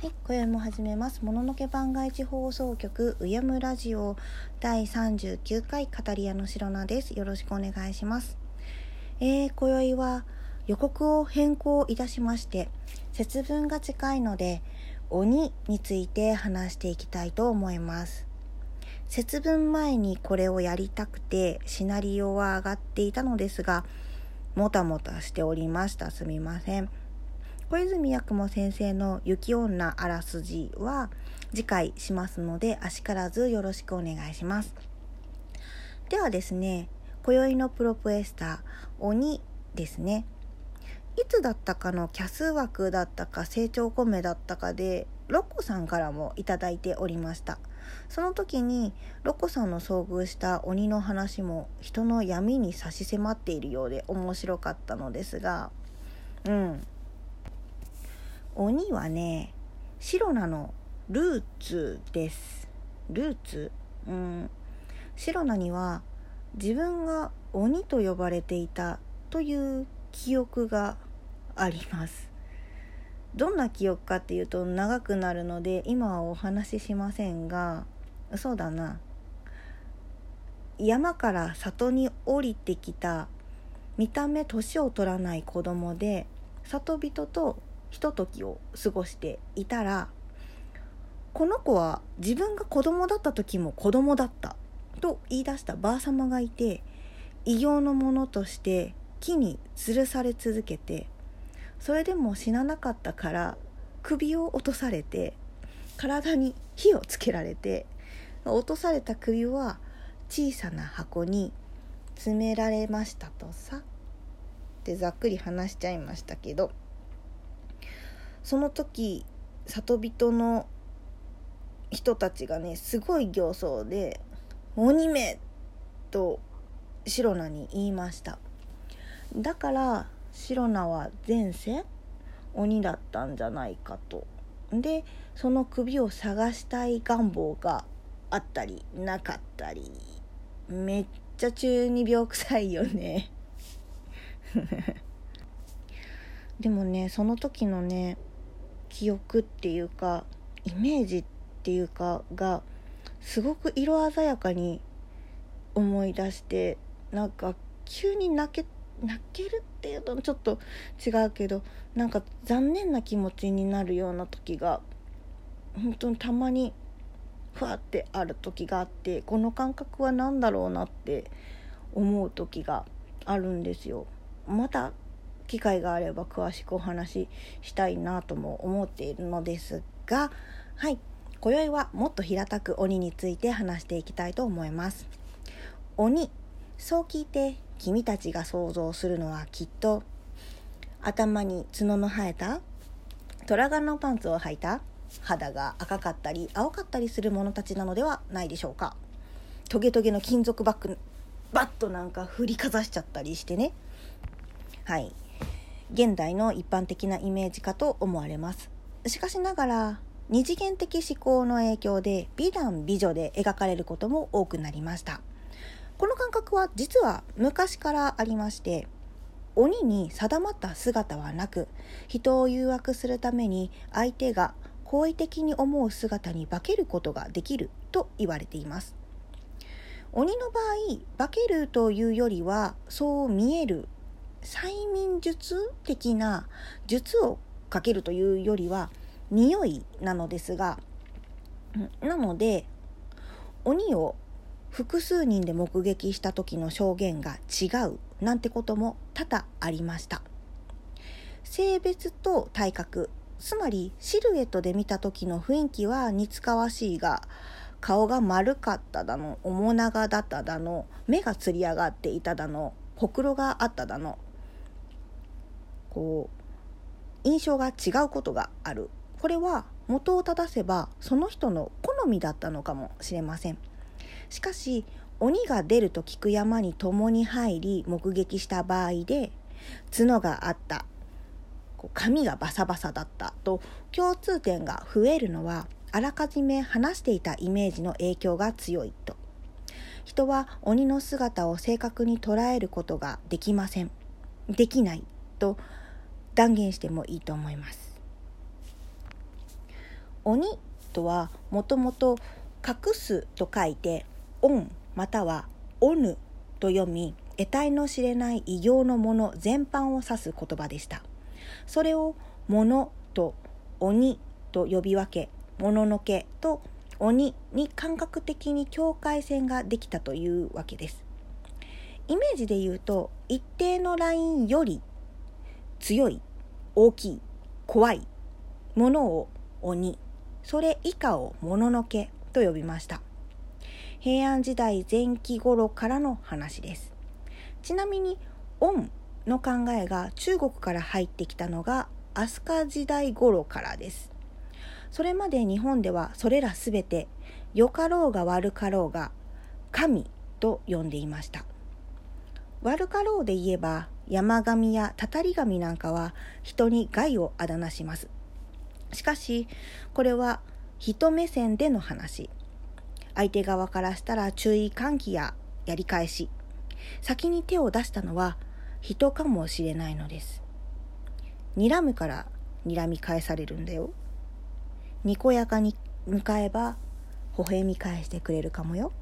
はい、今宵も始めます。もののけ番外地放送局うやむラジオ第39回語り屋の白菜です。よろしくお願いします。えー、今宵は予告を変更いたしまして、節分が近いので鬼について話していきたいと思います。節分前にこれをやりたくてシナリオは上がっていたのですが、もたもたしておりました。すみません。小泉八雲先生の雪女あらすじは次回しますので、あしからずよろしくお願いします。ではですね、今宵のプロプエスター、鬼ですね。いつだったかのキャス枠だったか成長コメだったかで、ロコさんからもいいておりました。その時にロコさんの遭遇した鬼の話も人の闇に差し迫っているようで面白かったのですが、うん、鬼はね白菜のルーツです。ルーツ？うん。白菜には自分が鬼と呼ばれていたという記憶があります。どんな記憶かっていうと長くなるので今はお話ししませんがそうだな。山から里に降りてきた見た目年を取らない子供で里人とひとときを過ごしていたらこの子は自分が子供だった時も子供だったと言い出した。ばあ様がいて異形のものとして木に吊るされ続けてそれでも死ななかったから首を落とされて体に火をつけられて落とされた首は小さな箱に詰められましたとさ。ってざっくり話しちゃいましたけどその時里人の人たちがねすごい形相で「鬼め!」と白菜に言いました。だから白菜は前世鬼だったんじゃないかと。でその首を探したい願望があったりなかったり。めっちゃ中二病臭いよね。でもねその時のね記憶っていうかイメージっていうかがすごく色鮮やかに思い出してなんか急に泣け泣けるっていうとちょっと違うけどなんか残念な気持ちになるような時が本当にたまにふわってある時があってこの感覚は何だろうなって思う時があるんですよ。また機会があれば詳しくお話ししたいなとも思っているのですがはい。今宵はもっと平たく鬼について話していきたいと思います。鬼そう聞いて君たちが想像するのはきっと頭に角の生えた虎柄のパンツを履いた肌が赤かったり青かったりする者たちなのではないでしょうか。トゲトゲの金属バッグバッとなんか振りかざしちゃったりしてね。はい。現代の一般的なイメージかと思われます。しかしながら二次元的思考の影響で美男美女で描かれることも多くなりました。この感覚は実は昔からありまして鬼に定まった姿はなく人を誘惑するために相手が好意的に思う姿に化けることができると言われています。鬼の場合化けるというよりはそう見える催眠術的な術をかけるというよりは匂いなのですがなので鬼を複数人で目撃した時の証言が違うなんてことも多々ありました。性別と体格つまりシルエットで見た時の雰囲気は似つかわしいが顔が丸かっただの面長だっただの目がつり上がっていただのほくろがあっただのこう印象が違うことがある。これは元を正せばその人の好みだったのかもしれません。しかし鬼が出ると聞く山に共に入り目撃した場合で角があった。髪がバサバサだった。と共通点が増えるのはあらかじめ話していたイメージの影響が強いと。人は鬼の姿を正確に捉えることができません。できない。と断言してもいいと思います。鬼とはもともと隠すと書いてオンまたはオヌと読み得体の知れない異形のもの全般を指す言葉でした。それを物と鬼と呼び分けもののけと鬼に感覚的に境界線ができたというわけです。イメージで言うと一定のラインより強い大きい怖いものを鬼それ以下をもののけと呼びました。平安時代前期頃からの話です。ちなみに「オン」の考えが中国から入ってきたのが飛鳥時代頃からです。それまで日本ではそれらすべて良かろうが悪かろうが神と呼んでいました。悪かろうで言えば山神やたたり神なんかは人に害をあだなします。しかしこれは人目線での話。相手側からしたら注意喚起ややり返し。先に手を出したのは人かもしれないのです。睨むから睨み返されるんだよ。にこやかに向かえば微笑み返してくれるかもよ。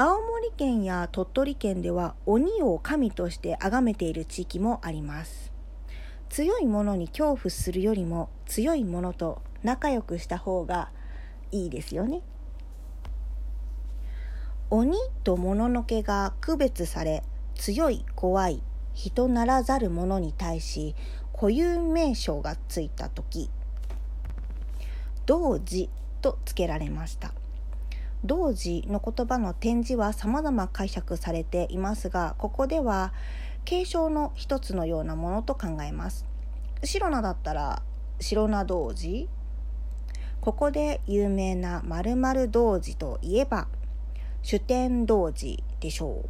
青森県や鳥取県では鬼を神として崇めている地域もあります。強いものに恐怖するよりも強いものと仲良くした方がいいですよね。鬼ともののけが区別され強い怖い人ならざる者に対し固有名称がついた時同時と付けられました。同時の言葉の展示は様々解釈されていますがここでは継承の一つのようなものと考えます。白菜だったら白菜童子。ここで有名な〇〇童子といえば主典童子でしょう。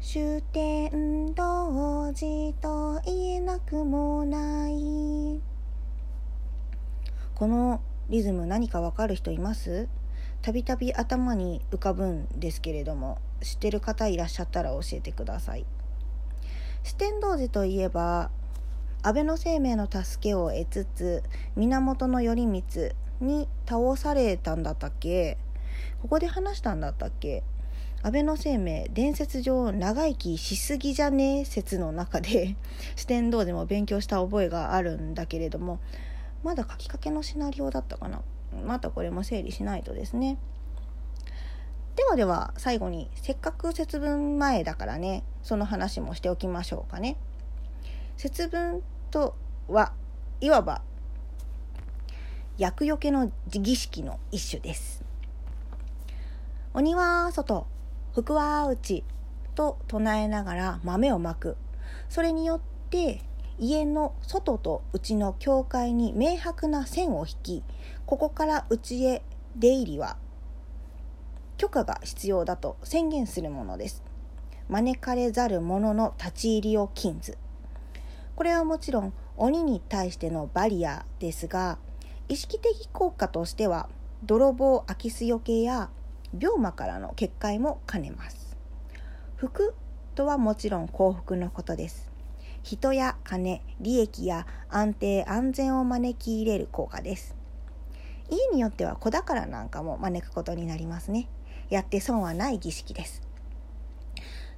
主典童子と言えなくもない。このリズム何かわかる人います？たびたび頭に浮かぶんですけれども知ってる方いらっしゃったら教えてください。四天童子といえば安倍晴明の助けを得つつ源頼光に倒されたんだったっけ？ここで話したんだったっけ？安倍晴明伝説上長生きしすぎじゃね？え説の中で四天王でも勉強した覚えがあるんだけれどもまだ書きかけのシナリオだったかな？またこれも整理しないとですね。ではでは最後にせっかく節分前だからねその話もしておきましょうかね。節分とはいわば厄除けの儀式の一種です。鬼は外福は内と唱えながら豆をまく。それによって家の外と内の境界に明白な線を引きここから内へ出入りは許可が必要だと宣言するものです。招かれざる者の立ち入りを禁ず。これはもちろん鬼に対してのバリアですが意識的効果としては泥棒空き巣よけや病魔からの結界も兼ねます。福とはもちろん幸福のことです。人や金利益や安定安全を招き入れる効果です。家によっては子宝なんかも招くことになりますね。やって損はない儀式です。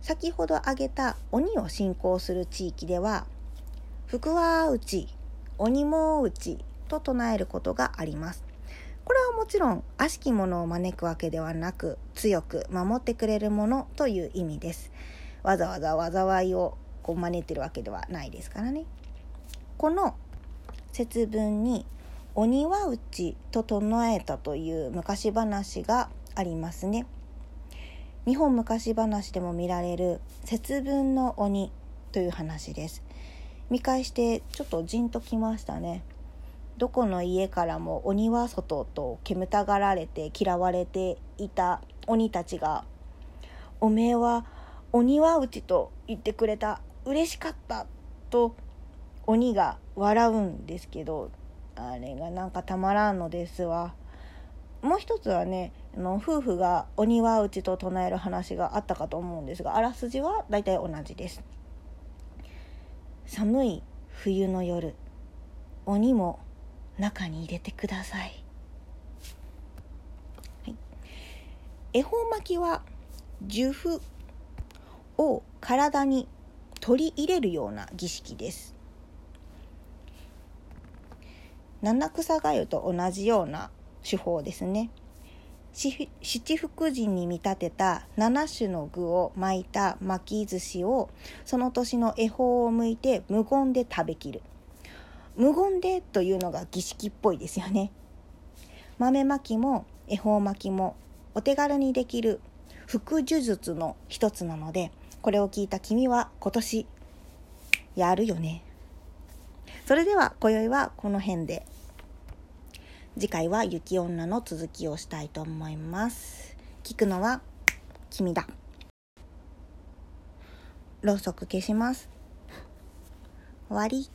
先ほど挙げた鬼を信仰する地域では福は内鬼も内と唱えることがあります。これはもちろん悪しきものを招くわけではなく強く守ってくれるものという意味です。わざわざ災いをこう招いてるわけではないですからね。この節分に鬼は内と唱えたという昔話がありますね。日本昔話でも見られる節分の鬼という話です。見返してちょっとじんときましたね。どこの家からも鬼は外と煙たがられて嫌われていた鬼たちが「おめえは鬼は内と言ってくれた。嬉しかった」と鬼が笑うんですけどあれがなんかたまらんのですわ。もう一つはねあの夫婦が鬼は内と唱える話があったかと思うんですがあらすじは大体同じです。寒い冬の夜鬼も中に入れてください、はい、恵方巻きは呪符を体に取り入れるような儀式です。七草がゆと同じような手法ですね。七福神に見立てた7種の具を巻いた巻き寿司をその年の恵方を向いて無言で食べきる。無言でというのが儀式っぽいですよね。豆巻きも恵方巻きもお手軽にできる福呪術の一つなのでこれを聞いた君は今年やるよね。それでは今宵はこの辺で。次回は雪女の続きをしたいと思います。聞くのは君だ。ろうそく消します。終わり。